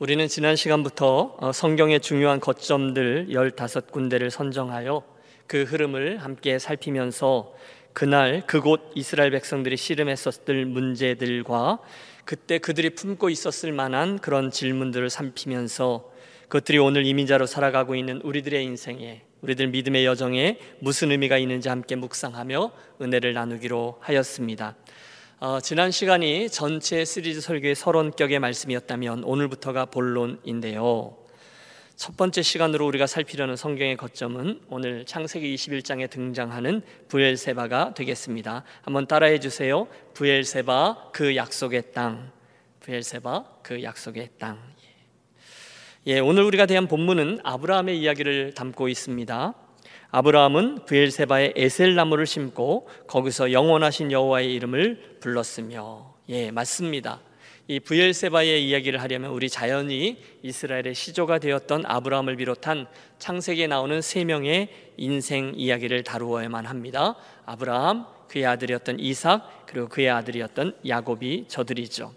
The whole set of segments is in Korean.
우리는 지난 시간부터 어, 성경의 중요한 거점들 15군데를 선정하여 그 흐름을 함께 살피면서 그날 그곳 이스라엘 백성들이 씨름했었을 문제들과 그때 그들이 품고 있었을 만한 그런 질문들을 살피면서 그것들이 오늘 이민자로 살아가고 있는 우리들의 인생에 우리들 믿음의 여정에 무슨 의미가 있는지 함께 묵상하며 은혜를 나누기로 하였습니다. 어, 지난 시간이 전체 시리즈 설교의 서론격의 말씀이었다면 오늘부터가 본론인데요. 첫 번째 시간으로 우리가 살피려는 성경의 거점은 오늘 창세기 21장에 등장하는 부엘세바가 되겠습니다. 한번 따라해 주세요. 부엘세바 그 약속의 땅. 부엘세바 그 약속의 땅. 예, 오늘 우리가 대한 본문은 아브라함의 이야기를 담고 있습니다. 아브라함은 부엘세바에 에셀 나무를 심고 거기서 영원하신 여호와의 이름을 불렀으며 예 맞습니다. 이 부엘세바의 이야기를 하려면 우리 자연히 이스라엘의 시조가 되었던 아브라함을 비롯한 창세기에 나오는 세 명의 인생 이야기를 다루어야만 합니다. 아브라함, 그의 아들이었던 이삭, 그리고 그의 아들이었던 야곱이 저들이죠.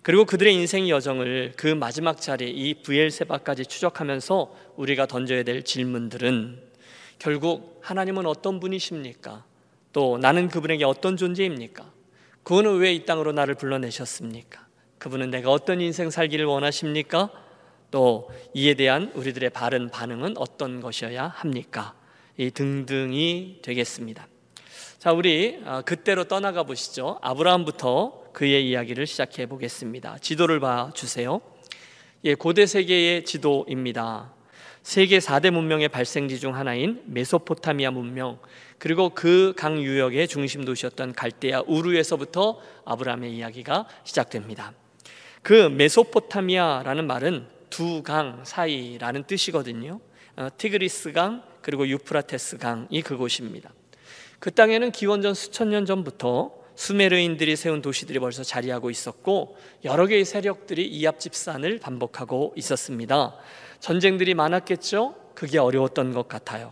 그리고 그들의 인생 여정을 그 마지막 자리 이 부엘세바까지 추적하면서 우리가 던져야 될 질문들은 결국 하나님은 어떤 분이십니까? 또 나는 그분에게 어떤 존재입니까? 그분은 왜 이 땅으로 나를 불러내셨습니까? 그분은 내가 어떤 인생 살기를 원하십니까? 또 이에 대한 우리들의 바른 반응은 어떤 것이어야 합니까? 이 등등이 되겠습니다. 자, 우리 아, 그때로 떠나가 보시죠. 아브라함부터 그의 이야기를 시작해 보겠습니다. 지도를 봐 주세요. 예, 고대 세계의 지도입니다. 세계 4대 문명의 발생지 중 하나인 메소포타미아 문명 그리고 그 강 유역의 중심 도시였던 갈대아 우르에서부터 아브라함의 이야기가 시작됩니다. 그 메소포타미아라는 말은 두 강 사이라는 뜻이거든요. 어, 티그리스 강 그리고 유프라테스 강이 그곳입니다. 그 땅에는 기원전 수천 년 전부터 수메르인들이 세운 도시들이 벌써 자리하고 있었고 여러 개의 세력들이 이합 집산을 반복하고 있었습니다. 전쟁들이 많았겠죠? 그게 어려웠던 것 같아요.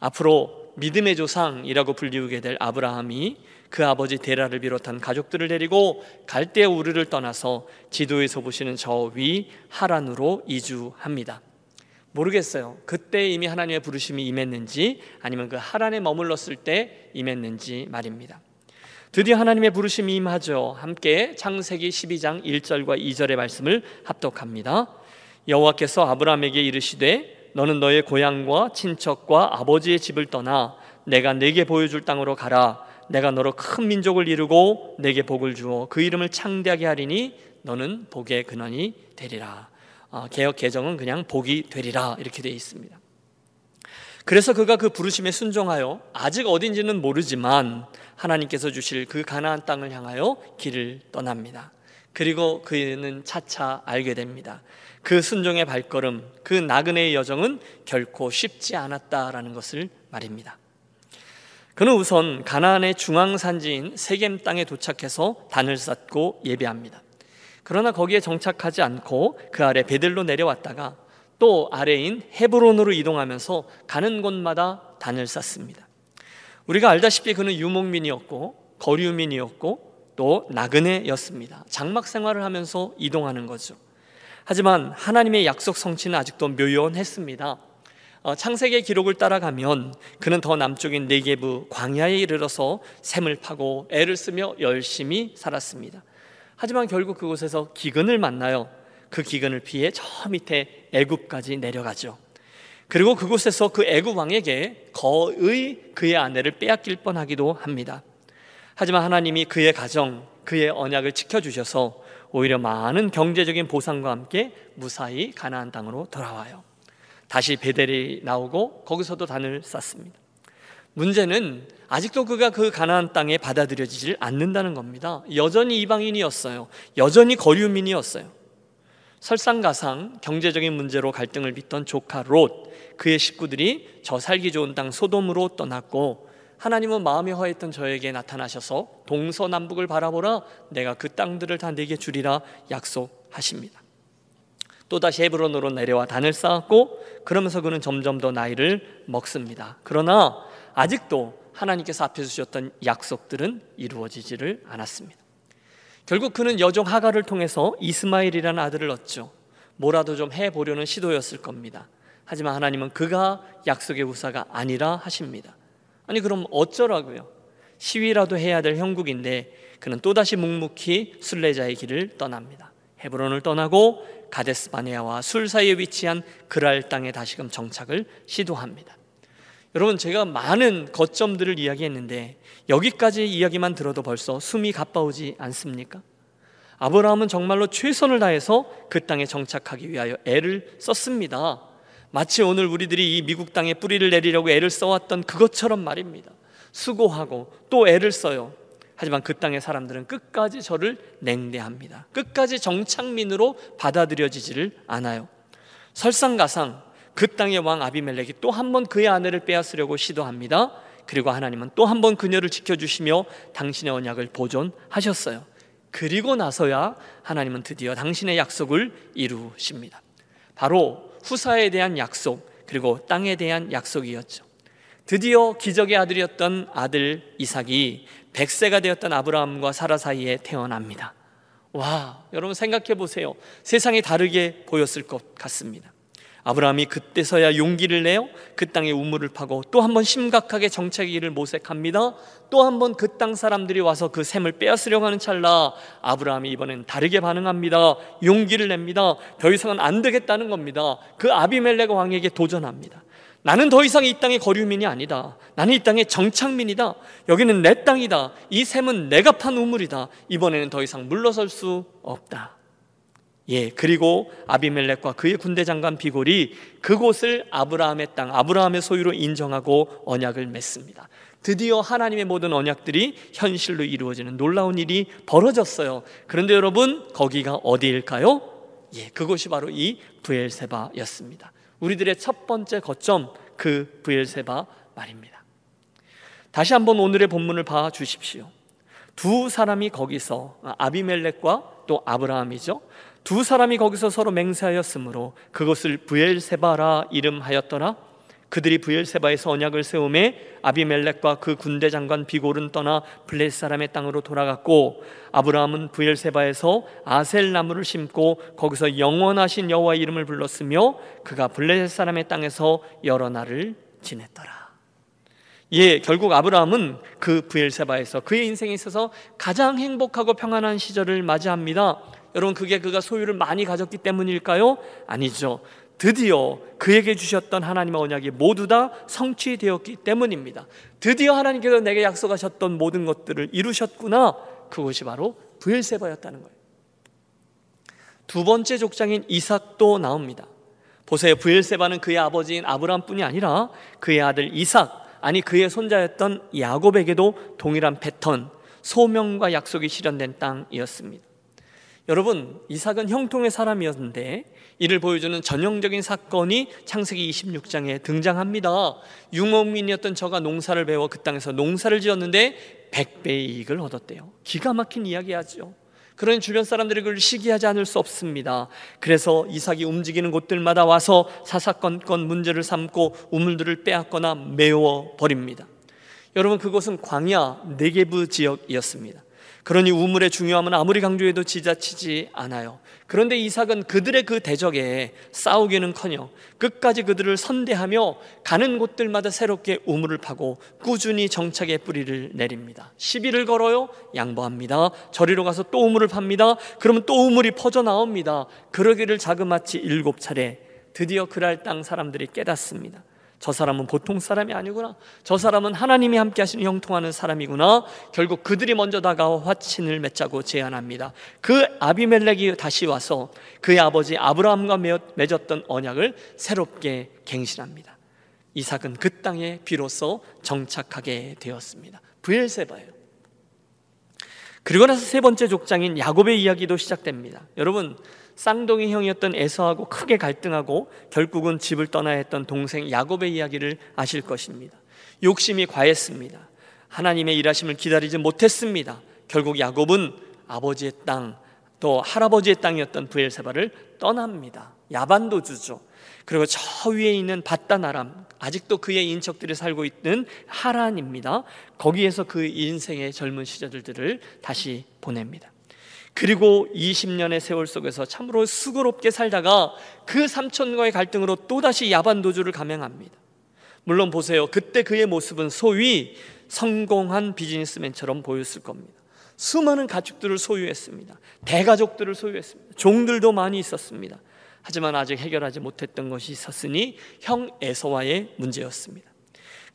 앞으로 믿음의 조상이라고 불리우게 될 아브라함이 그 아버지 데라를 비롯한 가족들을 데리고 갈대 우르를 떠나서 지도에서 보시는 저 위 하란으로 이주합니다. 모르겠어요. 그때 이미 하나님의 부르심이 임했는지 아니면 그 하란에 머물렀을 때 임했는지 말입니다. 드디어 하나님의 부르심이 임하죠. 함께 창세기 12장 1절과 2절의 말씀을 합독합니다. 여호와께서 아브라함에게 이르시되 너는 너의 고향과 친척과 아버지의 집을 떠나 내가 내게 보여줄 땅으로 가라. 내가 너로 큰 민족을 이루고 내게 복을 주어 그 이름을 창대하게 하리니 너는 복의 근원이 되리라. 아, 개혁 개정은 그냥 복이 되리라 이렇게 되어 있습니다. 그래서 그가 그 부르심에 순종하여 아직 어딘지는 모르지만 하나님께서 주실 그 가나안 땅을 향하여 길을 떠납니다. 그리고 그는 차차 알게 됩니다 그 순종의 발걸음, 그 나그네의 여정은 결코 쉽지 않았다라는 것을 말입니다. 그는 우선 가나안의 중앙 산지인 세겜 땅에 도착해서 단을 쌓고 예배합니다. 그러나 거기에 정착하지 않고 그 아래 베들로 내려왔다가 또 아래인 헤브론으로 이동하면서 가는 곳마다 단을 쌓습니다. 우리가 알다시피 그는 유목민이었고 거류민이었고 또 나그네였습니다. 장막 생활을 하면서 이동하는 거죠. 하지만 하나님의 약속 성취는 아직도 묘연했습니다. 어, 창세기 기록을 따라가면 그는 더 남쪽인 네게부 광야에 이르러서 샘을 파고 애를 쓰며 열심히 살았습니다. 하지만 결국 그곳에서 기근을 만나요. 그 기근을 피해 저 밑에 애굽까지 내려가죠. 그리고 그곳에서 그 애굽 왕에게 거의 그의 아내를 빼앗길 뻔하기도 합니다. 하지만 하나님이 그의 가정, 그의 언약을 지켜 주셔서 오히려 많은 경제적인 보상과 함께 무사히 가나안 땅으로 돌아와요. 다시 베델이 나오고 거기서도 단을 쌓습니다. 문제는 아직도 그가 그 가나안 땅에 받아들여지질 않는다는 겁니다. 여전히 이방인이었어요. 여전히 거류민이었어요. 설상가상 경제적인 문제로 갈등을 빚던 조카 롯 그의 식구들이 저 살기 좋은 땅 소돔으로 떠났고 하나님은 마음이 허했던 저에게 나타나셔서 동서남북을 바라보라 내가 그 땅들을 다 내게 주리라 약속하십니다. 또다시 헤브론으로 내려와 단을 쌓았고 그러면서 그는 점점 더 나이를 먹습니다. 그러나 아직도 하나님께서 앞에 주셨던 약속들은 이루어지지를 않았습니다. 결국 그는 여종 하가를 통해서 이스마엘이라는 아들을 얻죠. 뭐라도 좀 해보려는 시도였을 겁니다. 하지만 하나님은 그가 약속의 우사가 아니라 하십니다. 아니 그럼 어쩌라고요? 시위라도 해야 될 형국인데 그는 또다시 묵묵히 순례자의 길을 떠납니다. 헤브론을 떠나고 가데스 바네아와 술 사이에 위치한 그랄 땅에 다시금 정착을 시도합니다. 여러분 제가 많은 거점들을 이야기했는데 여기까지 이야기만 들어도 벌써 숨이 가빠오지 않습니까? 아브라함은 정말로 최선을 다해서 그 땅에 정착하기 위하여 애를 썼습니다. 마치 오늘 우리들이 이 미국 땅에 뿌리를 내리려고 애를 써왔던 그것처럼 말입니다. 수고하고 또 애를 써요. 하지만 그 땅의 사람들은 끝까지 저를 냉대합니다. 끝까지 정착민으로 받아들여지지를 않아요. 설상가상 그 땅의 왕 아비멜렉이 또 한 번 그의 아내를 빼앗으려고 시도합니다. 그리고 하나님은 또 한 번 그녀를 지켜주시며 당신의 언약을 보존하셨어요. 그리고 나서야 하나님은 드디어 당신의 약속을 이루십니다. 바로 후사에 대한 약속 그리고 땅에 대한 약속이었죠. 드디어 기적의 아들이었던 아들 이삭이 100세가 되었던 아브라함과 사라 사이에 태어납니다. 와, 여러분 생각해 보세요. 세상이 다르게 보였을 것 같습니다. 아브라함이 그때서야 용기를 내어 그 땅에 우물을 파고 또 한 번 심각하게 정착기를 모색합니다. 또 한 번 그 땅 사람들이 와서 그 샘을 빼앗으려고 하는 찰나 아브라함이 이번엔 다르게 반응합니다. 용기를 냅니다. 더 이상은 안 되겠다는 겁니다. 그 아비멜렉 왕에게 도전합니다. 나는 더 이상 이 땅의 거류민이 아니다. 나는 이 땅의 정착민이다. 여기는 내 땅이다. 이 샘은 내가 판 우물이다. 이번에는 더 이상 물러설 수 없다. 예, 그리고 아비멜렉과 그의 군대 장관 비골이 그곳을 아브라함의 땅, 아브라함의 소유로 인정하고 언약을 맺습니다. 드디어 하나님의 모든 언약들이 현실로 이루어지는 놀라운 일이 벌어졌어요. 그런데 여러분, 거기가 어디일까요? 예, 그곳이 바로 이 부엘세바였습니다. 우리들의 첫 번째 거점 그 부엘세바 말입니다. 다시 한번 오늘의 본문을 봐 주십시오. 두 사람이 거기서 아비멜렉과 또 아브라함이죠. 두 사람이 거기서 서로 맹세하였으므로 그것을 부엘세바라 이름하였더라. 그들이 부엘세바에서 언약을 세움에 아비멜렉과 그 군대 장관 비골은 떠나 블레 사람의 땅으로 돌아갔고 아브라함은 부엘세바에서 아셀 나무를 심고 거기서 영원하신 여호와 이름을 불렀으며 그가 블레 사람의 땅에서 여러 날을 지냈더라. 예, 결국 아브라함은 그 부엘세바에서 그의 인생에 있어서 가장 행복하고 평안한 시절을 맞이합니다. 여러분 그게 그가 소유를 많이 가졌기 때문일까요? 아니죠. 드디어 그에게 주셨던 하나님의 언약이 모두 다 성취되었기 때문입니다. 드디어 하나님께서 내게 약속하셨던 모든 것들을 이루셨구나. 그것이 바로 부엘세바였다는 거예요. 두 번째 족장인 이삭도 나옵니다. 보세요. 부엘세바는 그의 아버지인 아브라함뿐이 아니라 그의 아들 이삭, 아니 그의 손자였던 야곱에게도 동일한 패턴, 소명과 약속이 실현된 땅이었습니다. 여러분, 이삭은 형통의 사람이었는데 이를 보여주는 전형적인 사건이 창세기 26장에 등장합니다. 유목민이었던 저가 농사를 배워 그 땅에서 농사를 지었는데 100배의 이익을 얻었대요. 기가 막힌 이야기하죠. 그런 주변 사람들이 그걸 시기하지 않을 수 없습니다. 그래서 이삭이 움직이는 곳들마다 와서 사사건건 문제를 삼고 우물들을 빼앗거나 메워 버립니다. 여러분 그곳은 광야 네게브 지역이었습니다. 그러니 우물의 중요함은 아무리 강조해도 지자치지 않아요. 그런데 이삭은 그들의 그 대적에 싸우기는커녕 끝까지 그들을 선대하며 가는 곳들마다 새롭게 우물을 파고 꾸준히 정착의 뿌리를 내립니다. 시비를 걸어요. 양보합니다. 저리로 가서 또 우물을 팝니다. 그러면 또 우물이 퍼져 나옵니다. 그러기를 자그마치 일곱 차례 드디어 그랄 땅 사람들이 깨닫습니다. 저 사람은 보통 사람이 아니구나. 저 사람은 하나님이 함께 하시는 형통하는 사람이구나. 결국 그들이 먼저 다가와 화친을 맺자고 제안합니다. 그 아비멜렉이 다시 와서 그의 아버지 아브라함과 맺었던 언약을 새롭게 갱신합니다. 이삭은 그 땅에 비로소 정착하게 되었습니다. 부엘세바예요. 그리고 나서 세 번째 족장인 야곱의 이야기도 시작됩니다. 여러분 쌍둥이 형이었던 에서하고 크게 갈등하고 결국은 집을 떠나야 했던 동생 야곱의 이야기를 아실 것입니다. 욕심이 과했습니다. 하나님의 일하심을 기다리지 못했습니다. 결국 야곱은 아버지의 땅, 또 할아버지의 땅이었던 부엘세바를 떠납니다. 야반도 주죠. 그리고 저 위에 있는 바다나람, 아직도 그의 인척들이 살고 있는 하란입니다. 거기에서 그 인생의 젊은 시절들을 다시 보냅니다. 그리고 20년의 세월 속에서 참으로 수고롭게 살다가 그 삼촌과의 갈등으로 또다시 야반 도주를 감행합니다. 물론 보세요. 그때 그의 모습은 소위 성공한 비즈니스맨처럼 보였을 겁니다. 수많은 가축들을 소유했습니다. 대가족들을 소유했습니다. 종들도 많이 있었습니다. 하지만 아직 해결하지 못했던 것이 있었으니 형 에서와의 문제였습니다.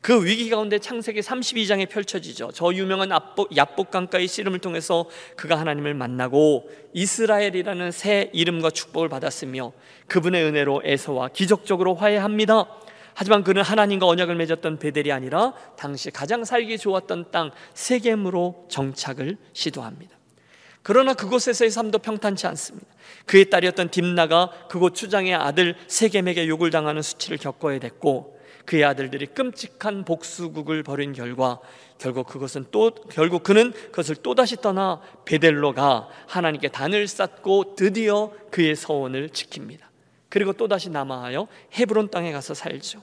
그 위기 가운데 창세기 32장에 펼쳐지죠. 저 유명한 야복 강가의 씨름을 통해서 그가 하나님을 만나고 이스라엘이라는 새 이름과 축복을 받았으며 그분의 은혜로 에서와 기적적으로 화해합니다. 하지만 그는 하나님과 언약을 맺었던 베델이 아니라 당시 가장 살기 좋았던 땅 세겜으로 정착을 시도합니다. 그러나 그곳에서의 삶도 평탄치 않습니다. 그의 딸이었던 딥나가 그곳 추장의 아들 세겜에게 욕을 당하는 수치를 겪어야 됐고 그의 아들들이 끔찍한 복수국을 벌인 결과 결국 그것은 또 결국 그는 그것을 또 다시 떠나 베델로 가 하나님께 단을 쌓고 드디어 그의 서원을 지킵니다. 그리고 또 다시 남아하여 헤브론 땅에 가서 살죠.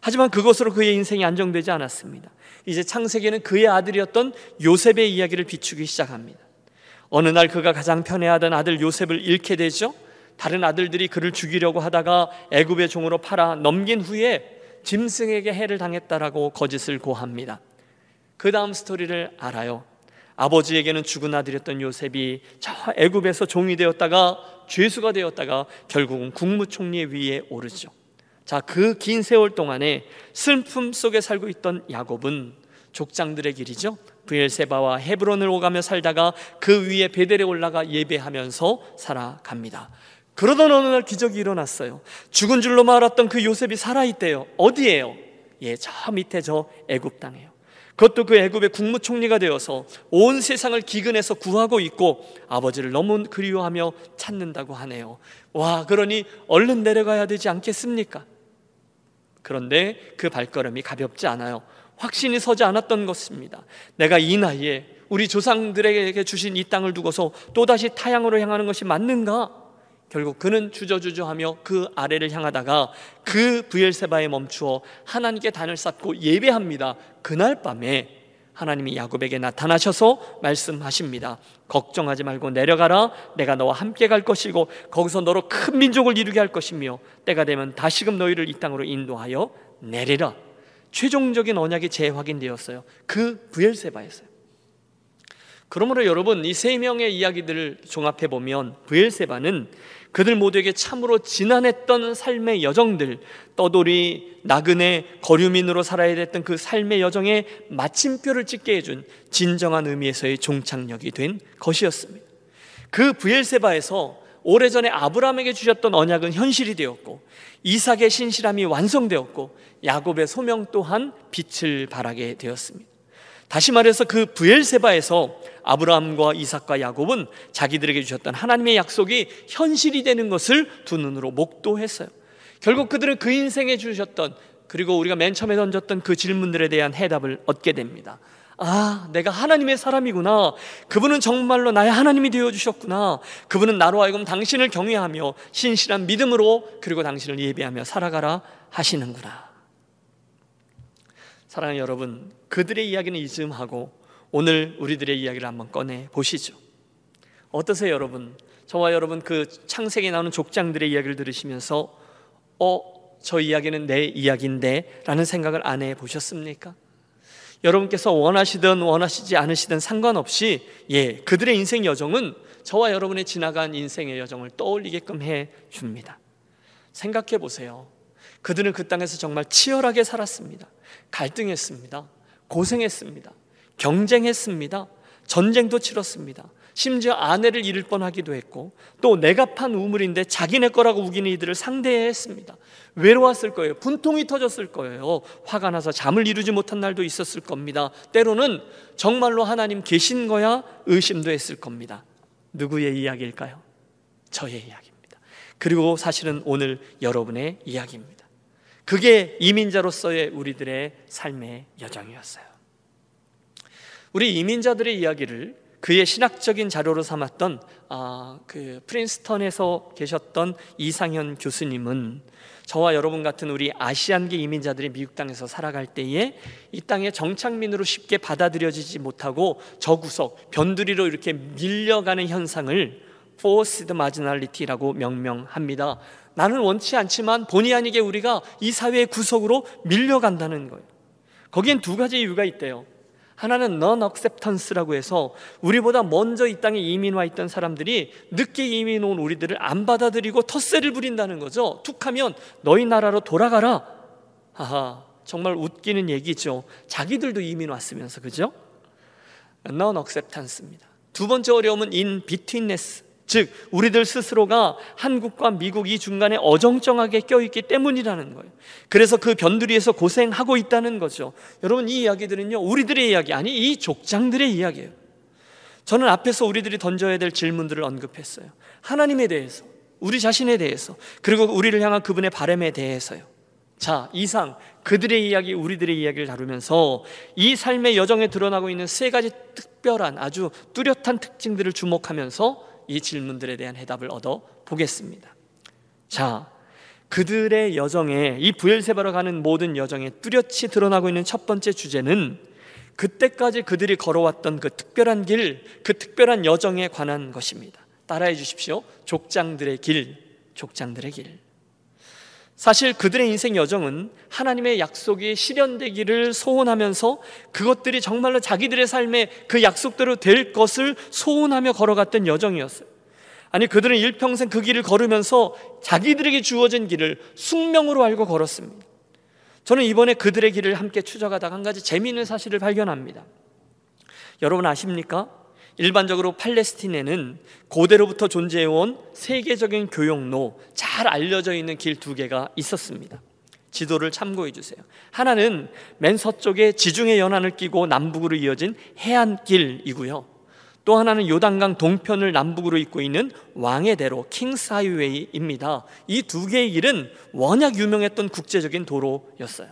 하지만 그것으로 그의 인생이 안정되지 않았습니다. 이제 창세기는 그의 아들이었던 요셉의 이야기를 비추기 시작합니다. 어느 날 그가 가장 편애하던 아들 요셉을 잃게 되죠. 다른 아들들이 그를 죽이려고 하다가 애굽의 종으로 팔아 넘긴 후에 짐승에게 해를 당했다라고 거짓을 고합니다. 그 다음 스토리를 알아요. 아버지에게는 죽은 아들이었던 요셉이 저 애굽에서 종이 되었다가 죄수가 되었다가 결국은 국무총리의 위에 오르죠. 자, 그 긴 세월 동안에 슬픔 속에 살고 있던 야곱은 족장들의 길이죠. 브엘세바와 헤브론을 오가며 살다가 그 위에 베델에 올라가 예배하면서 살아갑니다. 그러던 어느 날 기적이 일어났어요. 죽은 줄로 말았던 그 요셉이 살아있대요. 어디에요? 예, 저 밑에 저 애굽 땅에요. 그것도 그 애굽의 국무총리가 되어서 온 세상을 기근해서 구하고 있고 아버지를 너무 그리워하며 찾는다고 하네요. 와, 그러니 얼른 내려가야 되지 않겠습니까? 그런데 그 발걸음이 가볍지 않아요. 확신이 서지 않았던 것입니다. 내가 이 나이에 우리 조상들에게 주신 이 땅을 두고서 또다시 타향으로 향하는 것이 맞는가? 결국 그는 주저주저하며 그 아래를 향하다가 그 부엘세바에 멈추어 하나님께 단을 쌓고 예배합니다. 그날 밤에 하나님이 야곱에게 나타나셔서 말씀하십니다. 걱정하지 말고 내려가라. 내가 너와 함께 갈 것이고 거기서 너로 큰 민족을 이루게 할 것이며 때가 되면 다시금 너희를 이 땅으로 인도하여 내리라. 최종적인 언약이 재확인되었어요. 그 부엘세바였어요. 그러므로 여러분 이 세 명의 이야기들을 종합해 보면 부엘세바는 그들 모두에게 참으로 지난했던 삶의 여정들, 떠돌이 나그네 거류민으로 살아야 됐던 그 삶의 여정에 마침표를 찍게 해준 진정한 의미에서의 종착역이 된 것이었습니다. 그 부엘세바에서 오래전에 아브라함에게 주셨던 언약은 현실이 되었고 이삭의 신실함이 완성되었고 야곱의 소명 또한 빛을 발하게 되었습니다. 다시 말해서 그 부엘세바에서 아브라함과 이삭과 야곱은 자기들에게 주셨던 하나님의 약속이 현실이 되는 것을 두 눈으로 목도했어요. 결국 그들은 그 인생에 주셨던 그리고 우리가 맨 처음에 던졌던 그 질문들에 대한 해답을 얻게 됩니다. 아, 내가 하나님의 사람이구나. 그분은 정말로 나의 하나님이 되어 주셨구나. 그분은 나로 하여금 당신을 경외하며 신실한 믿음으로 그리고 당신을 예배하며 살아가라 하시는구나. 사랑하는 여러분, 그들의 이야기는 이즈음하고 오늘 우리들의 이야기를 한번 꺼내 보시죠. 어떠세요, 여러분? 저와 여러분 그 창세기에 나오는 족장들의 이야기를 들으시면서 어, 저 이야기는 내 이야기인데 라는 생각을 안 해 보셨습니까? 여러분께서 원하시든 원하시지 않으시든 상관없이 예, 그들의 인생 여정은 저와 여러분의 지나간 인생의 여정을 떠올리게끔 해 줍니다. 생각해 보세요. 그들은 그 땅에서 정말 치열하게 살았습니다. 갈등했습니다. 고생했습니다. 경쟁했습니다. 전쟁도 치렀습니다. 심지어 아내를 잃을 뻔하기도 했고 또 내가 판 우물인데 자기네 거라고 우기는 이들을 상대해야 했습니다. 외로웠을 거예요. 분통이 터졌을 거예요. 화가 나서 잠을 이루지 못한 날도 있었을 겁니다. 때로는 정말로 하나님 계신 거야 의심도 했을 겁니다. 누구의 이야기일까요? 저의 이야기입니다. 그리고 사실은 오늘 여러분의 이야기입니다. 그게 이민자로서의 우리들의 삶의 여정이었어요. 우리 이민자들의 이야기를 그의 신학적인 자료로 삼았던 아, 그 프린스턴에서 계셨던 이상현 교수님은 저와 여러분 같은 우리 아시안계 이민자들이 미국 땅에서 살아갈 때에 이 땅에 정착민으로 쉽게 받아들여지지 못하고 저구석 변두리로 이렇게 밀려가는 현상을 forced marginality라고 명명합니다. 나는 원치 않지만 본의 아니게 우리가 이 사회의 구석으로 밀려간다는 거예요. 거기엔 두 가지 이유가 있대요. 하나는 non acceptance라고 해서 우리보다 먼저 이 땅에 이민 와 있던 사람들이 늦게 이민 온 우리들을 안 받아들이고 텃세를 부린다는 거죠. 툭하면 너희 나라로 돌아가라. 하하, 정말 웃기는 얘기죠. 자기들도 이민 왔으면서 그죠? non acceptance입니다. 두 번째 어려움은 in betweenness. 즉 우리들 스스로가 한국과 미국 이 중간에 어정쩡하게 껴있기 때문이라는 거예요. 그래서 그 변두리에서 고생하고 있다는 거죠. 여러분 이 이야기들은요 우리들의 이야기 아니 이 족장들의 이야기예요. 저는 앞에서 우리들이 던져야 될 질문들을 언급했어요. 하나님에 대해서, 우리 자신에 대해서, 그리고 우리를 향한 그분의 바램에 대해서요. 자, 이상 그들의 이야기, 우리들의 이야기를 다루면서 이 삶의 여정에 드러나고 있는 세 가지 특별한 아주 뚜렷한 특징들을 주목하면서 이 질문들에 대한 해답을 얻어 보겠습니다. 자, 그들의 여정에 이 부엘세바로 가는 모든 여정에 뚜렷이 드러나고 있는 첫 번째 주제는 그때까지 그들이 걸어왔던 그 특별한 길, 그 특별한 여정에 관한 것입니다. 따라해 주십시오. 족장들의 길, 족장들의 길. 사실 그들의 인생 여정은 하나님의 약속이 실현되기를 소원하면서 그것들이 정말로 자기들의 삶에 그 약속대로 될 것을 소원하며 걸어갔던 여정이었어요. 아니, 그들은 일평생 그 길을 걸으면서 자기들에게 주어진 길을 숙명으로 알고 걸었습니다. 저는 이번에 그들의 길을 함께 추적하다가 한 가지 재미있는 사실을 발견합니다. 여러분 아십니까? 일반적으로 팔레스틴에는 고대로부터 존재해온 세계적인 교역로, 잘 알려져 있는 길 두 개가 있었습니다. 지도를 참고해 주세요. 하나는 맨 서쪽에 지중해 연안을 끼고 남북으로 이어진 해안길이고요. 또 하나는 요단강 동편을 남북으로 잇고 있는 왕의 대로 킹스 하이웨이입니다. 이 두 개의 길은 워낙 유명했던 국제적인 도로였어요.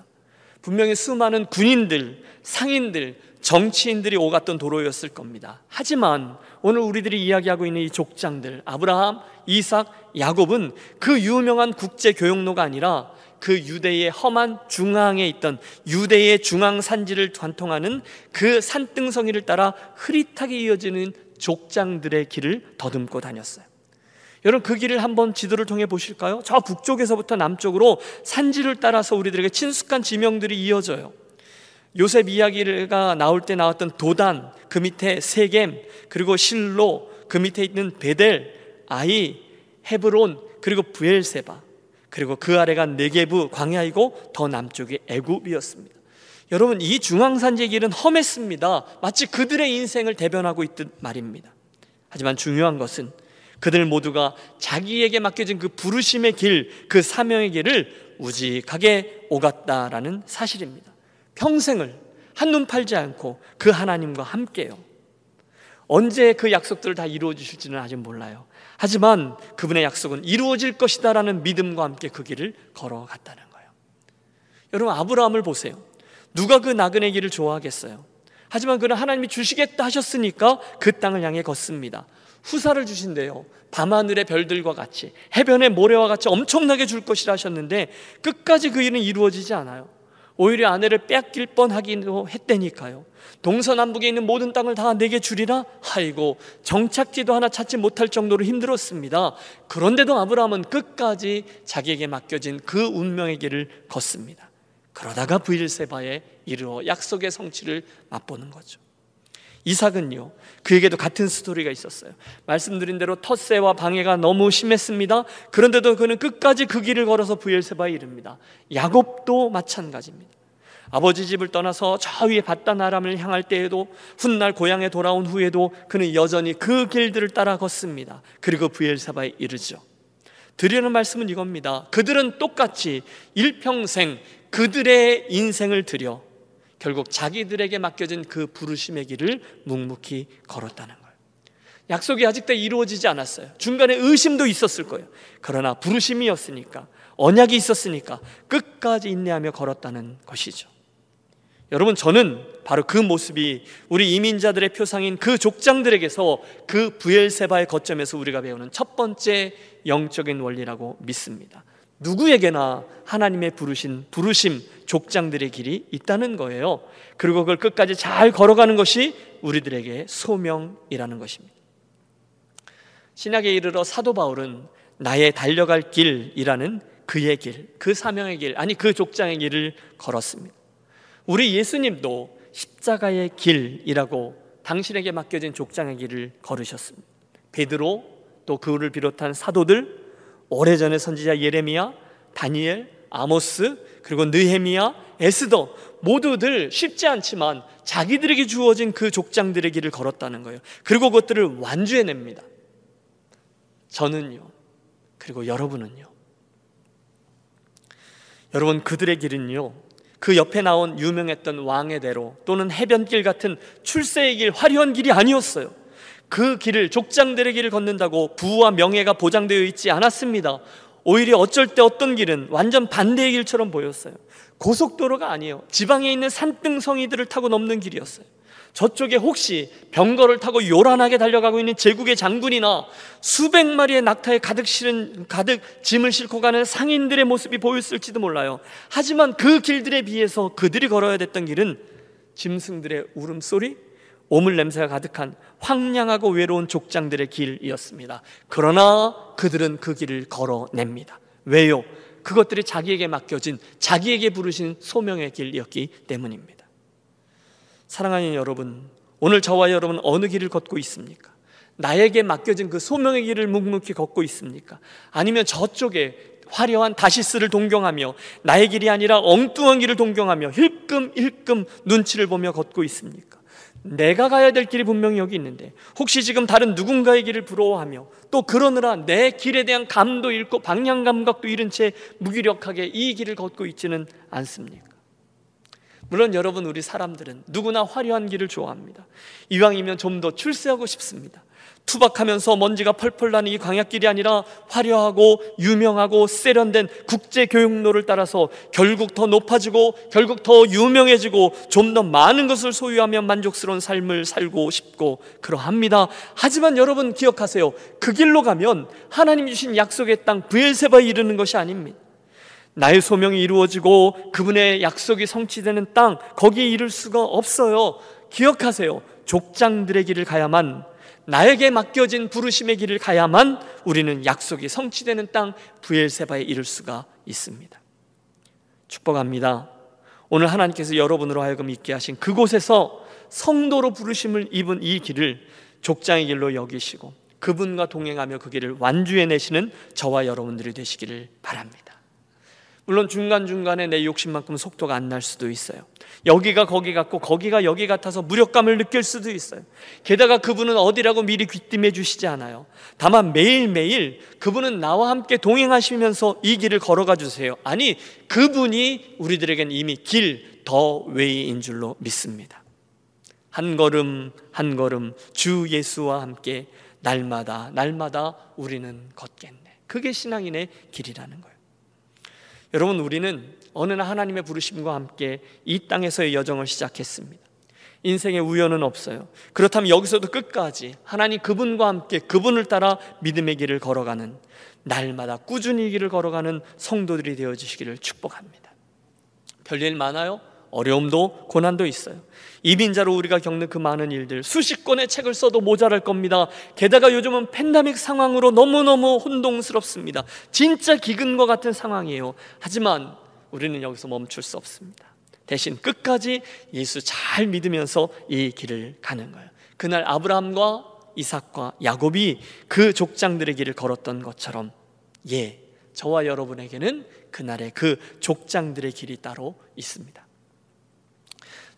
분명히 수많은 군인들, 상인들, 정치인들이 오갔던 도로였을 겁니다. 하지만 오늘 우리들이 이야기하고 있는 이 족장들, 아브라함, 이삭, 야곱은 그 유명한 국제 교역로가 아니라 그 유대의 험한 중앙에 있던 유대의 중앙 산지를 관통하는 그 산등성이를 따라 흐릿하게 이어지는 족장들의 길을 더듬고 다녔어요. 여러분 그 길을 한번 지도를 통해 보실까요? 저 북쪽에서부터 남쪽으로 산지를 따라서 우리들에게 친숙한 지명들이 이어져요. 요셉 이야기가 나올 때 나왔던 도단, 그 밑에 세겜, 그리고 실로, 그 밑에 있는 베델, 아이, 헤브론, 그리고 부엘세바, 그리고 그 아래가 네게부 광야이고 더 남쪽이 애굽이었습니다. 여러분 이 중앙산지 길은 험했습니다. 마치 그들의 인생을 대변하고 있듯 말입니다. 하지만 중요한 것은 그들 모두가 자기에게 맡겨진 그 부르심의 길, 그 사명의 길을 우직하게 오갔다라는 사실입니다. 평생을 한눈 팔지 않고 그 하나님과 함께요. 언제 그 약속들을 다 이루어 주실지는 아직 몰라요. 하지만 그분의 약속은 이루어질 것이다라는 믿음과 함께 그 길을 걸어갔다는 거예요. 여러분 아브라함을 보세요. 누가 그 나그네 길을 좋아하겠어요? 하지만 그는 하나님이 주시겠다 하셨으니까 그 땅을 향해 걷습니다. 후사를 주신대요. 밤하늘의 별들과 같이 해변의 모래와 같이 엄청나게 줄 것이라 하셨는데 끝까지 그 일은 이루어지지 않아요. 오히려 아내를 뺏길 뻔하기도 했다니까요. 동서남북에 있는 모든 땅을 다 내게 주리라. 아이고 정착지도 하나 찾지 못할 정도로 힘들었습니다. 그런데도 아브라함은 끝까지 자기에게 맡겨진 그 운명의 길을 걷습니다. 그러다가 브일세바에 이르러 약속의 성취를 맛보는 거죠. 이삭은요, 그에게도 같은 스토리가 있었어요. 말씀드린 대로 텃세와 방해가 너무 심했습니다. 그런데도 그는 끝까지 그 길을 걸어서 부엘세바에 이릅니다. 야곱도 마찬가지입니다. 아버지 집을 떠나서 저 위에 바단 아람을 향할 때에도 훗날 고향에 돌아온 후에도 그는 여전히 그 길들을 따라 걷습니다. 그리고 부엘세바에 이르죠. 드리는 말씀은 이겁니다. 그들은 똑같이 일평생 그들의 인생을 들여 결국 자기들에게 맡겨진 그 부르심의 길을 묵묵히 걸었다는 거예요. 약속이 아직도 이루어지지 않았어요. 중간에 의심도 있었을 거예요. 그러나 부르심이었으니까, 언약이 있었으니까 끝까지 인내하며 걸었다는 것이죠. 여러분 저는 바로 그 모습이 우리 이민자들의 표상인 그 족장들에게서 그 부엘세바의 거점에서 우리가 배우는 첫 번째 영적인 원리라고 믿습니다. 누구에게나 하나님의 부르신 부르심 족장들의 길이 있다는 거예요. 그리고 그걸 끝까지 잘 걸어가는 것이 우리들에게 소명이라는 것입니다. 신약에 이르러 사도 바울은 나의 달려갈 길이라는 그의 길, 그 사명의 길, 아니 그 족장의 길을 걸었습니다. 우리 예수님도 십자가의 길이라고 당신에게 맡겨진 족장의 길을 걸으셨습니다. 베드로 또 그를 비롯한 사도들 오래전의 선지자 예레미야, 다니엘, 아모스, 그리고 느헤미야, 에스더 모두들 쉽지 않지만 자기들에게 주어진 그 족장들의 길을 걸었다는 거예요. 그리고 그것들을 완주해냅니다. 저는요. 그리고 여러분은요. 여러분 그들의 길은요. 그 옆에 나온 유명했던 왕의 대로 또는 해변길 같은 출세의 길, 화려한 길이 아니었어요. 그 길을 족장들의 길을 걷는다고 부와 명예가 보장되어 있지 않았습니다. 오히려 어쩔 때 어떤 길은 완전 반대의 길처럼 보였어요. 고속도로가 아니에요. 지방에 있는 산등성이들을 타고 넘는 길이었어요. 저쪽에 혹시 병거를 타고 요란하게 달려가고 있는 제국의 장군이나 수백 마리의 낙타에 가득 실은 가득 짐을 싣고 가는 상인들의 모습이 보였을지도 몰라요. 하지만 그 길들에 비해서 그들이 걸어야 됐던 길은 짐승들의 울음소리, 오물 냄새가 가득한 황량하고 외로운 족장들의 길이었습니다. 그러나 그들은 그 길을 걸어냅니다. 왜요? 그것들이 자기에게 맡겨진 자기에게 부르신 소명의 길이었기 때문입니다. 사랑하는 여러분, 오늘 저와 여러분 어느 길을 걷고 있습니까? 나에게 맡겨진 그 소명의 길을 묵묵히 걷고 있습니까? 아니면 저쪽에 화려한 다시스를 동경하며 나의 길이 아니라 엉뚱한 길을 동경하며 힐끔힐끔 눈치를 보며 걷고 있습니까? 내가 가야 될 길이 분명히 여기 있는데 혹시 지금 다른 누군가의 길을 부러워하며 또 그러느라 내 길에 대한 감도 잃고 방향 감각도 잃은 채 무기력하게 이 길을 걷고 있지는 않습니까? 물론 여러분 우리 사람들은 누구나 화려한 길을 좋아합니다. 이왕이면 좀 더 출세하고 싶습니다. 투박하면서 먼지가 펄펄 나는 이 광약길이 아니라 화려하고 유명하고 세련된 국제 교육로를 따라서 결국 더 높아지고 결국 더 유명해지고 좀 더 많은 것을 소유하며 만족스러운 삶을 살고 싶고 그러합니다. 하지만 여러분 기억하세요. 그 길로 가면 하나님 주신 약속의 땅 부엘세바에 이르는 것이 아닙니다. 나의 소명이 이루어지고 그분의 약속이 성취되는 땅 거기에 이를 수가 없어요. 기억하세요. 족장들의 길을 가야만 나에게 맡겨진 부르심의 길을 가야만 우리는 약속이 성취되는 땅 부엘세바에 이를 수가 있습니다. 축복합니다. 오늘 하나님께서 여러분으로 하여금 있게 하신 그곳에서 성도로 부르심을 입은 이 길을 족장의 길로 여기시고 그분과 동행하며 그 길을 완주해 내시는 저와 여러분들이 되시기를 바랍니다. 물론 중간중간에 내 욕심만큼 속도가 안 날 수도 있어요. 여기가 거기 같고 거기가 여기 같아서 무력감을 느낄 수도 있어요. 게다가 그분은 어디라고 미리 귀띔해 주시지 않아요. 다만 매일매일 그분은 나와 함께 동행하시면서 이 길을 걸어가 주세요. 아니, 그분이 우리들에겐 이미 길 더 웨이인 줄로 믿습니다. 한 걸음 한 걸음 주 예수와 함께 날마다 날마다 우리는 걷겠네. 그게 신앙인의 길이라는 거예요. 여러분 우리는 어느 날 하나님의 부르심과 함께 이 땅에서의 여정을 시작했습니다. 인생에 우연은 없어요. 그렇다면 여기서도 끝까지 하나님 그분과 함께 그분을 따라 믿음의 길을 걸어가는 날마다 꾸준히 길을 걸어가는 성도들이 되어 주시기를 축복합니다. 별일 많아요? 어려움도 고난도 있어요. 이민자로 우리가 겪는 그 많은 일들 수십 권의 책을 써도 모자랄 겁니다. 게다가 요즘은 팬데믹 상황으로 너무너무 혼동스럽습니다. 진짜 기근과 같은 상황이에요. 하지만 우리는 여기서 멈출 수 없습니다. 대신 끝까지 예수 잘 믿으면서 이 길을 가는 거예요. 그날 아브라함과 이삭과 야곱이 그 족장들의 길을 걸었던 것처럼 예, 저와 여러분에게는 그날의 그 족장들의 길이 따로 있습니다.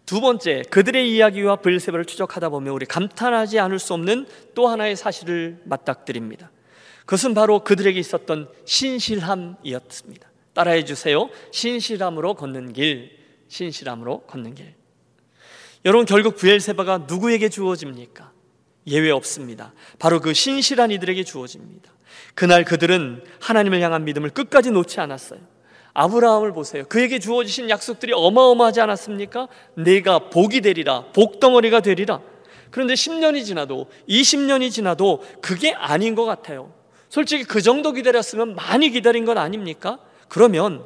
두 번째, 그들의 이야기와 블세바를 추적하다 보면 우리 감탄하지 않을 수 없는 또 하나의 사실을 맞닥뜨립니다. 그것은 바로 그들에게 있었던 신실함이었습니다. 따라해 주세요. 신실함으로 걷는 길, 신실함으로 걷는 길. 여러분 결국 부엘세바가 누구에게 주어집니까? 예외 없습니다. 바로 그 신실한 이들에게 주어집니다. 그날 그들은 하나님을 향한 믿음을 끝까지 놓지 않았어요. 아브라함을 보세요. 그에게 주어지신 약속들이 어마어마하지 않았습니까? 내가 복이 되리라, 복덩어리가 되리라. 그런데 10년이 지나도 20년이 지나도 그게 아닌 것 같아요. 솔직히 그 정도 기다렸으면 많이 기다린 건 아닙니까? 그러면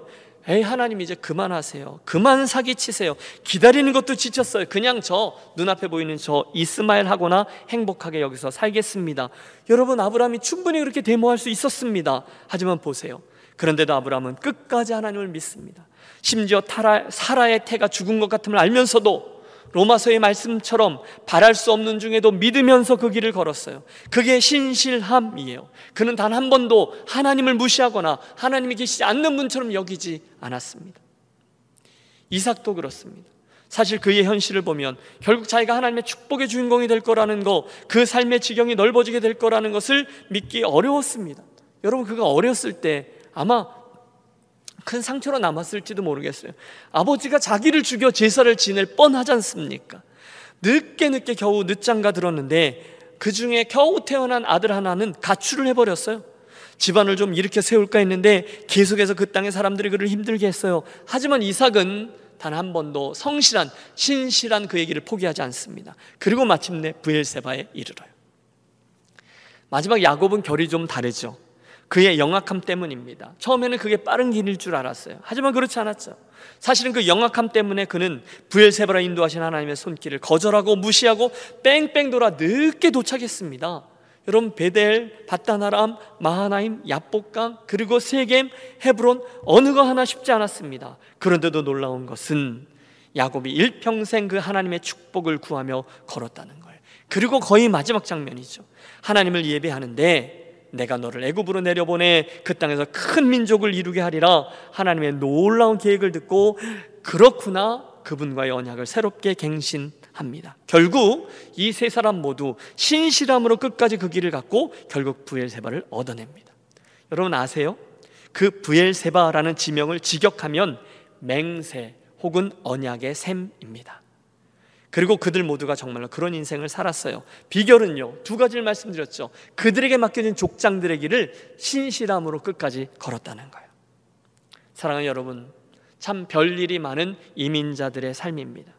에이 하나님 이제 그만하세요. 그만 사기치세요. 기다리는 것도 지쳤어요. 그냥 저 눈앞에 보이는 저 이스마엘 하거나 행복하게 여기서 살겠습니다. 여러분 아브라함이 충분히 그렇게 데모할 수 있었습니다. 하지만 보세요. 그런데도 아브라함은 끝까지 하나님을 믿습니다. 심지어 타라, 사라의 태가 죽은 것 같음을 알면서도 로마서의 말씀처럼 바랄 수 없는 중에도 믿으면서 그 길을 걸었어요. 그게 신실함이에요. 그는 단 한 번도 하나님을 무시하거나 하나님이 계시지 않는 분처럼 여기지 않았습니다. 이삭도 그렇습니다. 사실 그의 현실을 보면 결국 자기가 하나님의 축복의 주인공이 될 거라는 거, 그 삶의 지경이 넓어지게 될 거라는 것을 믿기 어려웠습니다. 여러분, 그가 어렸을 때 아마 큰 상처로 남았을지도 모르겠어요. 아버지가 자기를 죽여 제사를 지낼 뻔하지 않습니까? 늦게 늦게 겨우 늦장가 들었는데 그 중에 겨우 태어난 아들 하나는 가출을 해버렸어요. 집안을 좀 일으켜 세울까 했는데 계속해서 그 땅의 사람들이 그를 힘들게 했어요. 하지만 이삭은 단 한 번도 성실한 신실한 그의 길을 포기하지 않습니다. 그리고 마침내 부엘세바에 이르러요. 마지막 야곱은 결이 좀 다르죠. 그의 영악함 때문입니다. 처음에는 그게 빠른 길일 줄 알았어요. 하지만 그렇지 않았죠. 사실은 그 영악함 때문에 그는 부엘세바라 인도하신 하나님의 손길을 거절하고 무시하고 뺑뺑 돌아 늦게 도착했습니다. 여러분 베델, 바다나람, 마하나임, 야복강 그리고 세겜, 헤브론 어느 거 하나 쉽지 않았습니다. 그런데도 놀라운 것은 야곱이 일평생 그 하나님의 축복을 구하며 걸었다는 거예요. 그리고 거의 마지막 장면이죠. 하나님을 예배하는데 내가 너를 애굽으로 내려보내 그 땅에서 큰 민족을 이루게 하리라 하나님의 놀라운 계획을 듣고 그렇구나 그분과의 언약을 새롭게 갱신합니다. 결국 이 세 사람 모두 신실함으로 끝까지 그 길을 갔고 결국 부엘세바를 얻어냅니다. 여러분 아세요? 그 부엘세바라는 지명을 직역하면 맹세 혹은 언약의 샘입니다. 그리고 그들 모두가 정말로 그런 인생을 살았어요. 비결은요, 두 가지를 말씀드렸죠. 그들에게 맡겨진 족장들의 길을 신실함으로 끝까지 걸었다는 거예요. 사랑하는 여러분, 참 별일이 많은 이민자들의 삶입니다.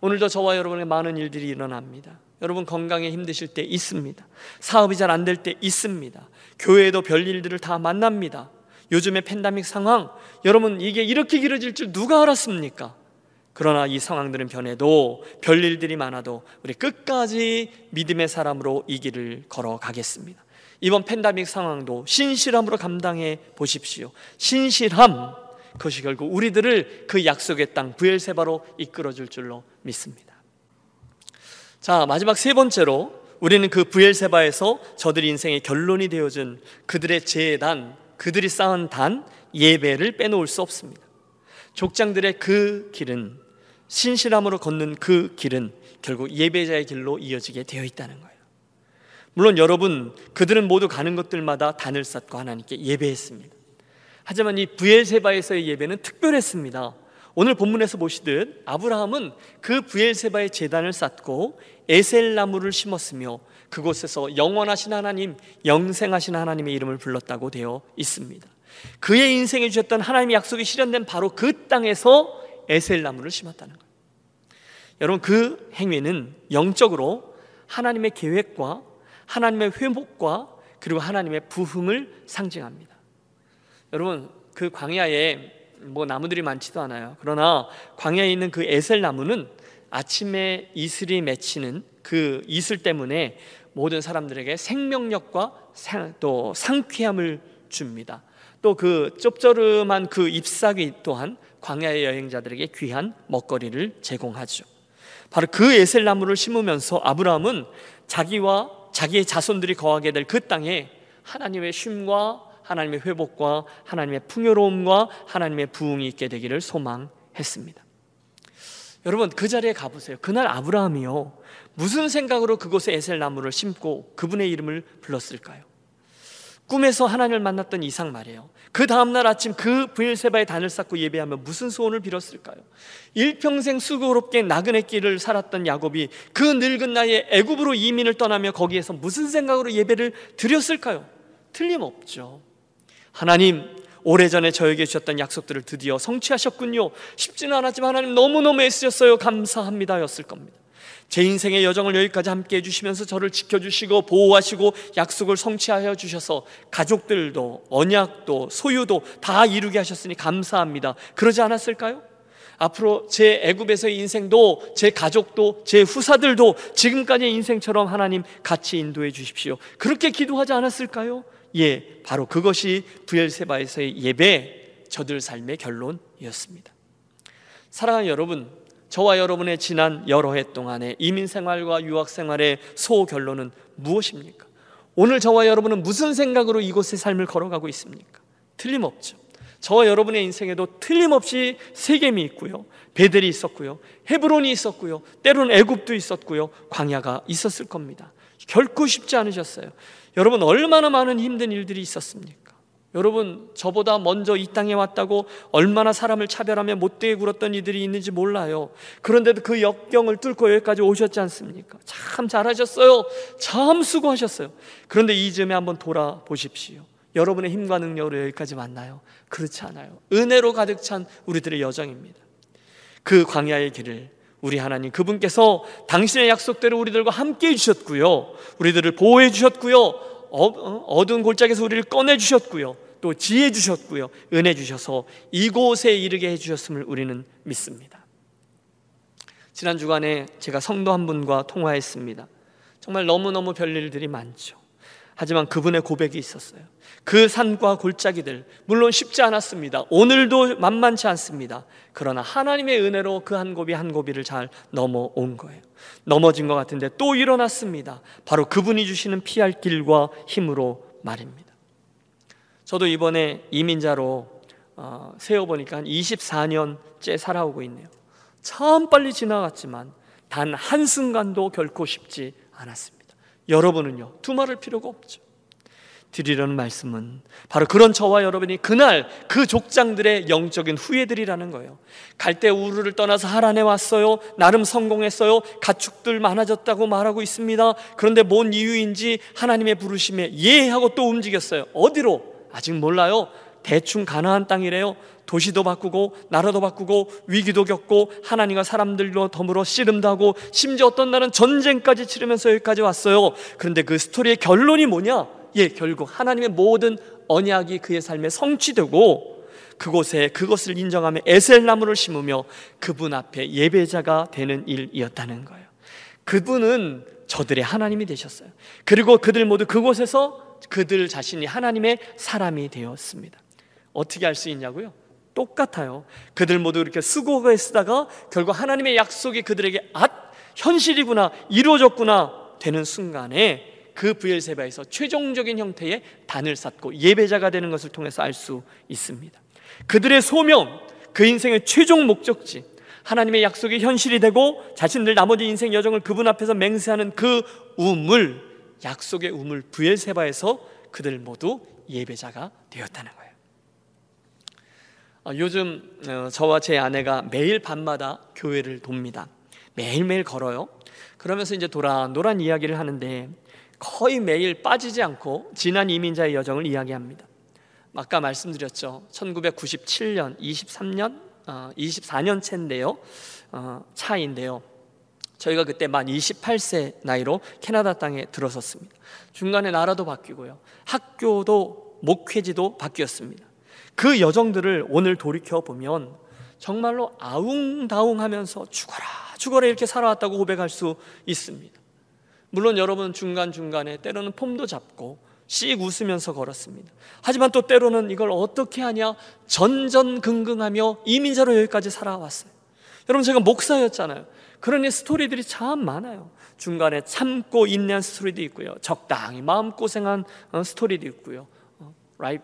오늘도 저와 여러분의 많은 일들이 일어납니다. 여러분 건강에 힘드실 때 있습니다. 사업이 잘 안 될 때 있습니다. 교회에도 별일들을 다 만납니다. 요즘의 팬데믹 상황, 여러분 이게 이렇게 길어질 줄 누가 알았습니까? 그러나 이 상황들은 변해도 별 일들이 많아도 우리 끝까지 믿음의 사람으로 이 길을 걸어가겠습니다. 이번 팬데믹 상황도 신실함으로 감당해 보십시오. 신실함 그것이 결국 우리들을 그 약속의 땅 부엘세바로 이끌어 줄 줄로 믿습니다. 자, 마지막 세 번째로 우리는 그 부엘세바에서 저들 인생의 결론이 되어준 그들의 재단, 그들이 쌓은 단 예배를 빼놓을 수 없습니다. 족장들의 그 길은 신실함으로 걷는 그 길은 결국 예배자의 길로 이어지게 되어 있다는 거예요. 물론 여러분 그들은 모두 가는 것들마다 단을 쌓고 하나님께 예배했습니다. 하지만 이 부엘세바에서의 예배는 특별했습니다. 오늘 본문에서 보시듯 아브라함은 그 부엘세바의 재단을 쌓고 에셀 나무를 심었으며 그곳에서 영원하신 하나님, 영생하신 하나님의 이름을 불렀다고 되어 있습니다. 그의 인생에 주셨던 하나님의 약속이 실현된 바로 그 땅에서 에셀 나무를 심었다는 거예요. 여러분 그 행위는 영적으로 하나님의 계획과 하나님의 회복과 그리고 하나님의 부흥을 상징합니다. 여러분 그 광야에 뭐 나무들이 많지도 않아요. 그러나 광야에 있는 그 에셀 나무는 아침에 이슬이 맺히는 그 이슬 때문에 모든 사람들에게 생명력과 또 상쾌함을 줍니다. 또 그 쩝쩌름한 그 잎사귀 또한 광야의 여행자들에게 귀한 먹거리를 제공하죠. 바로 그 에셀나무를 심으면서 아브라함은 자기와 자기의 자손들이 거하게 될 그 땅에 하나님의 쉼과 하나님의 회복과 하나님의 풍요로움과 하나님의 부흥이 있게 되기를 소망했습니다. 여러분 그 자리에 가보세요. 그날 아브라함이요 무슨 생각으로 그곳에 에셀 나무를 심고 그분의 이름을 불렀을까요? 꿈에서 하나님을 만났던 이상 말이에요. 그 다음날 아침 그 부엘세바의 단을 쌓고 예배하며 무슨 소원을 빌었을까요? 일평생 수고롭게 나그네 길을 살았던 야곱이 그 늙은 나이에 애굽으로 이민을 떠나며 거기에서 무슨 생각으로 예배를 드렸을까요? 틀림없죠. 하나님, 오래전에 저에게 주셨던 약속들을 드디어 성취하셨군요. 쉽지는 않았지만 하나님 너무너무 애쓰셨어요. 감사합니다. 였을 겁니다. 제 인생의 여정을 여기까지 함께 해주시면서 저를 지켜주시고 보호하시고 약속을 성취하여 주셔서 가족들도 언약도 소유도 다 이루게 하셨으니 감사합니다. 그러지 않았을까요? 앞으로 제 애굽에서의 인생도 제 가족도 제 후사들도 지금까지의 인생처럼 하나님 같이 인도해 주십시오. 그렇게 기도하지 않았을까요? 예, 바로 그것이 부엘세바에서의 예배 저들 삶의 결론이었습니다. 사랑하는 여러분, 저와 여러분의 지난 여러 해 동안의 이민 생활과 유학 생활의 소결론은 무엇입니까? 오늘 저와 여러분은 무슨 생각으로 이곳의 삶을 걸어가고 있습니까? 틀림없죠. 저와 여러분의 인생에도 틀림없이 세겜이 있고요. 베델이 있었고요. 헤브론이 있었고요. 때로는 애굽도 있었고요. 광야가 있었을 겁니다. 결코 쉽지 않으셨어요. 여러분 얼마나 많은 힘든 일들이 있었습니까? 여러분 저보다 먼저 이 땅에 왔다고 얼마나 사람을 차별하며 못되게 굴었던 이들이 있는지 몰라요. 그런데도 그 역경을 뚫고 여기까지 오셨지 않습니까? 참 잘하셨어요. 참 수고하셨어요. 그런데 이 점에 한번 돌아보십시오. 여러분의 힘과 능력으로 여기까지 왔나요? 그렇지 않아요. 은혜로 가득 찬 우리들의 여정입니다. 그 광야의 길을 우리 하나님 그분께서 당신의 약속대로 우리들과 함께 해 주셨고요. 우리들을 보호해 주셨고요. 어, 어, 어두운 골짜기에서 우리를 꺼내 주셨고요. 또 지혜 주셨고요. 은혜 주셔서 이곳에 이르게 해 주셨음을 우리는 믿습니다. 지난 주간에 제가 성도 한 분과 통화했습니다. 정말 너무너무 별일들이 많죠. 하지만 그분의 고백이 있었어요. 그 산과 골짜기들, 물론 쉽지 않았습니다. 오늘도 만만치 않습니다. 그러나 하나님의 은혜로 그 한 고비 한 고비를 잘 넘어온 거예요. 넘어진 것 같은데 또 일어났습니다. 바로 그분이 주시는 피할 길과 힘으로 말입니다. 저도 이번에 이민자로 어, 세어보니까 한 24년째 살아오고 있네요. 참 빨리 지나갔지만 단 한순간도 결코 쉽지 않았습니다. 여러분은요, 두말할 필요가 없죠. 드리려는 말씀은 바로 그런 저와 여러분이 그날 그 족장들의 영적인 후예들이라는 거예요. 갈대 우르를 떠나서 하란에 왔어요. 나름 성공했어요. 가축들 많아졌다고 말하고 있습니다. 그런데 뭔 이유인지 하나님의 부르심에 예 하고 또 움직였어요. 어디로? 아직 몰라요. 대충 가나안 땅이래요. 도시도 바꾸고 나라도 바꾸고 위기도 겪고 하나님과 사람들로 더불어 씨름도 하고 심지어 어떤 날은 전쟁까지 치르면서 여기까지 왔어요. 그런데 그 스토리의 결론이 뭐냐? 예, 결국 하나님의 모든 언약이 그의 삶에 성취되고 그곳에 그것을 인정하며 에셀나무를 심으며 그분 앞에 예배자가 되는 일이었다는 거예요. 그분은 저들의 하나님이 되셨어요. 그리고 그들 모두 그곳에서 그들 자신이 하나님의 사람이 되었습니다. 어떻게 할수 있냐고요? 똑같아요. 그들 모두 이렇게 수고에 쓰다가 결국 하나님의 약속이 그들에게 아 현실이구나 이루어졌구나 되는 순간에 그 부엘세바에서 최종적인 형태의 단을 쌓고 예배자가 되는 것을 통해서 알 수 있습니다. 그들의 소명, 그 인생의 최종 목적지, 하나님의 약속이 현실이 되고 자신들 나머지 인생 여정을 그분 앞에서 맹세하는 그 우물, 약속의 우물 부엘세바에서 그들 모두 예배자가 되었다는 거예요. 어, 요즘 어, 저와 제 아내가 매일 밤마다 교회를 돕니다. 매일매일 걸어요. 그러면서 이제 도란 도란 이야기를 하는데 거의 매일 빠지지 않고 지난 이민자의 여정을 이야기합니다. 아까 말씀드렸죠. 1997년, 23년, 어, 24년 차인데요. 어, 차인데요. 저희가 그때 만 28세 나이로 캐나다 땅에 들어섰습니다. 중간에 나라도 바뀌고요. 학교도 목회지도 바뀌었습니다. 그 여정들을 오늘 돌이켜 보면 정말로 아웅다웅하면서 죽어라 죽어라 이렇게 살아왔다고 고백할 수 있습니다. 물론 여러분 중간 중간에 때로는 폼도 잡고 씩 웃으면서 걸었습니다. 하지만 또 때로는 이걸 어떻게 하냐 전전긍긍하며 이민자로 여기까지 살아왔어요. 여러분 제가 목사였잖아요. 그러니 스토리들이 참 많아요. 중간에 참고 인내한 스토리도 있고요. 적당히 마음고생한 어, 스토리도 있고요. 라이트,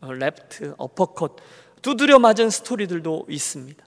레프트, 어퍼컷 두드려 맞은 스토리들도 있습니다.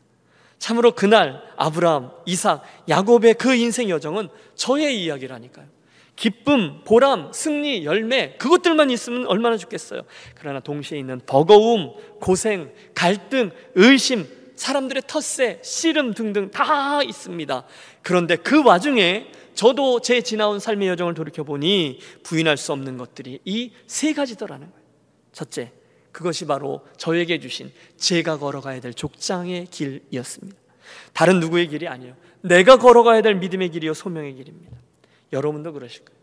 참으로 그날 아브라함, 이삭, 야곱의 그 인생 여정은 저의 이야기라니까요. 기쁨, 보람, 승리, 열매 그것들만 있으면 얼마나 좋겠어요. 그러나 동시에 있는 버거움, 고생, 갈등, 의심, 사람들의 텃세, 씨름 등등 다 있습니다. 그런데 그 와중에 저도 제 지나온 삶의 여정을 돌이켜 보니 부인할 수 없는 것들이 이 세 가지더라는 거예요. 첫째, 그것이 바로 저에게 주신 제가 걸어가야 될 족장의 길이었습니다. 다른 누구의 길이 아니에요. 내가 걸어가야 될 믿음의 길이요 소명의 길입니다. 여러분도 그러실 거예요.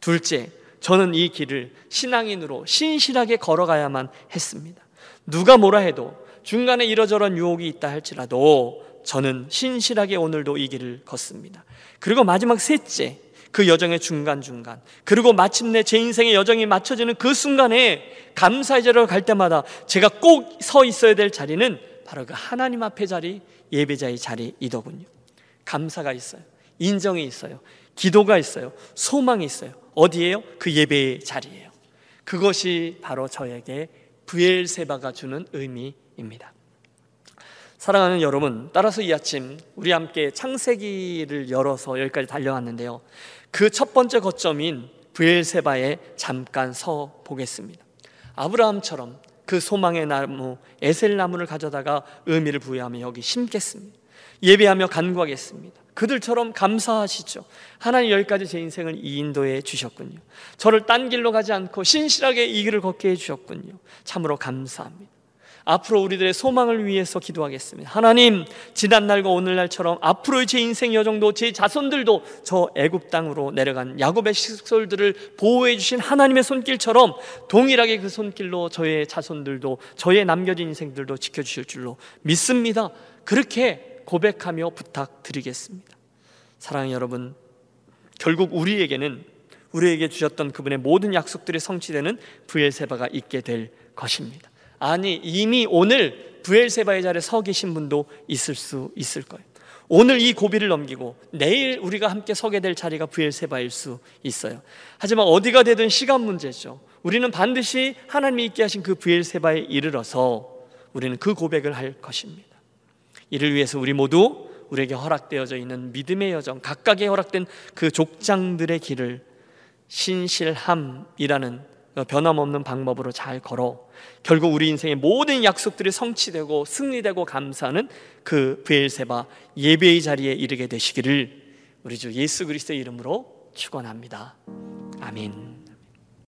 둘째, 저는 이 길을 신앙인으로 신실하게 걸어가야만 했습니다. 누가 뭐라 해도 중간에 이러저런 유혹이 있다 할지라도 저는 신실하게 오늘도 이 길을 걷습니다. 그리고 마지막 셋째, 그 여정의 중간중간, 그리고 마침내 제 인생의 여정이 맞춰지는 그 순간에 감사의 자리로 갈 때마다 제가 꼭 서 있어야 될 자리는 바로 그 하나님 앞의 자리, 예배자의 자리이더군요. 감사가 있어요. 인정이 있어요. 기도가 있어요. 소망이 있어요. 어디에요? 그 예배의 자리예요. 그것이 바로 저에게 부엘세바가 주는 의미입니다. 사랑하는 여러분, 따라서 이 아침 우리 함께 창세기를 열어서 여기까지 달려왔는데요. 그 첫 번째 거점인 부엘세바에 잠깐 서 보겠습니다. 아브라함처럼 그 소망의 나무 에셀 나무를 가져다가 의미를 부여하며 여기 심겠습니다. 예배하며 간구하겠습니다. 그들처럼 감사하시죠. 하나님 여기까지 제 인생을 이 인도해 주셨군요. 저를 딴 길로 가지 않고 신실하게 이 길을 걷게 해 주셨군요. 참으로 감사합니다. 앞으로 우리들의 소망을 위해서 기도하겠습니다. 하나님, 지난날과 오늘날처럼 앞으로의 제 인생 여정도 제 자손들도 저 애굽 땅으로 내려간 야곱의 식솔들을 보호해 주신 하나님의 손길처럼 동일하게 그 손길로 저의 자손들도 저의 남겨진 인생들도 지켜 주실 줄로 믿습니다. 그렇게 고백하며 부탁드리겠습니다. 사랑하는 여러분, 결국 우리에게는 우리에게 주셨던 그분의 모든 약속들이 성취되는 부엘세바가 있게 될 것입니다. 아니 이미 오늘 부엘세바의 자리에 서 계신 분도 있을 수 있을 거예요. 오늘 이 고비를 넘기고 내일 우리가 함께 서게 될 자리가 부엘세바일 수 있어요. 하지만 어디가 되든 시간 문제죠. 우리는 반드시 하나님이 있게 하신 그 부엘세바에 이르러서 우리는 그 고백을 할 것입니다. 이를 위해서 우리 모두 우리에게 허락되어져 있는 믿음의 여정, 각각의 허락된 그 족장들의 길을 신실함이라는 변함없는 방법으로 잘 걸어 결국 우리 인생의 모든 약속들이 성취되고 승리되고 감사하는 그 브엘세바 예배의 자리에 이르게 되시기를 우리 주 예수 그리스도의 이름으로 축원합니다. 아멘.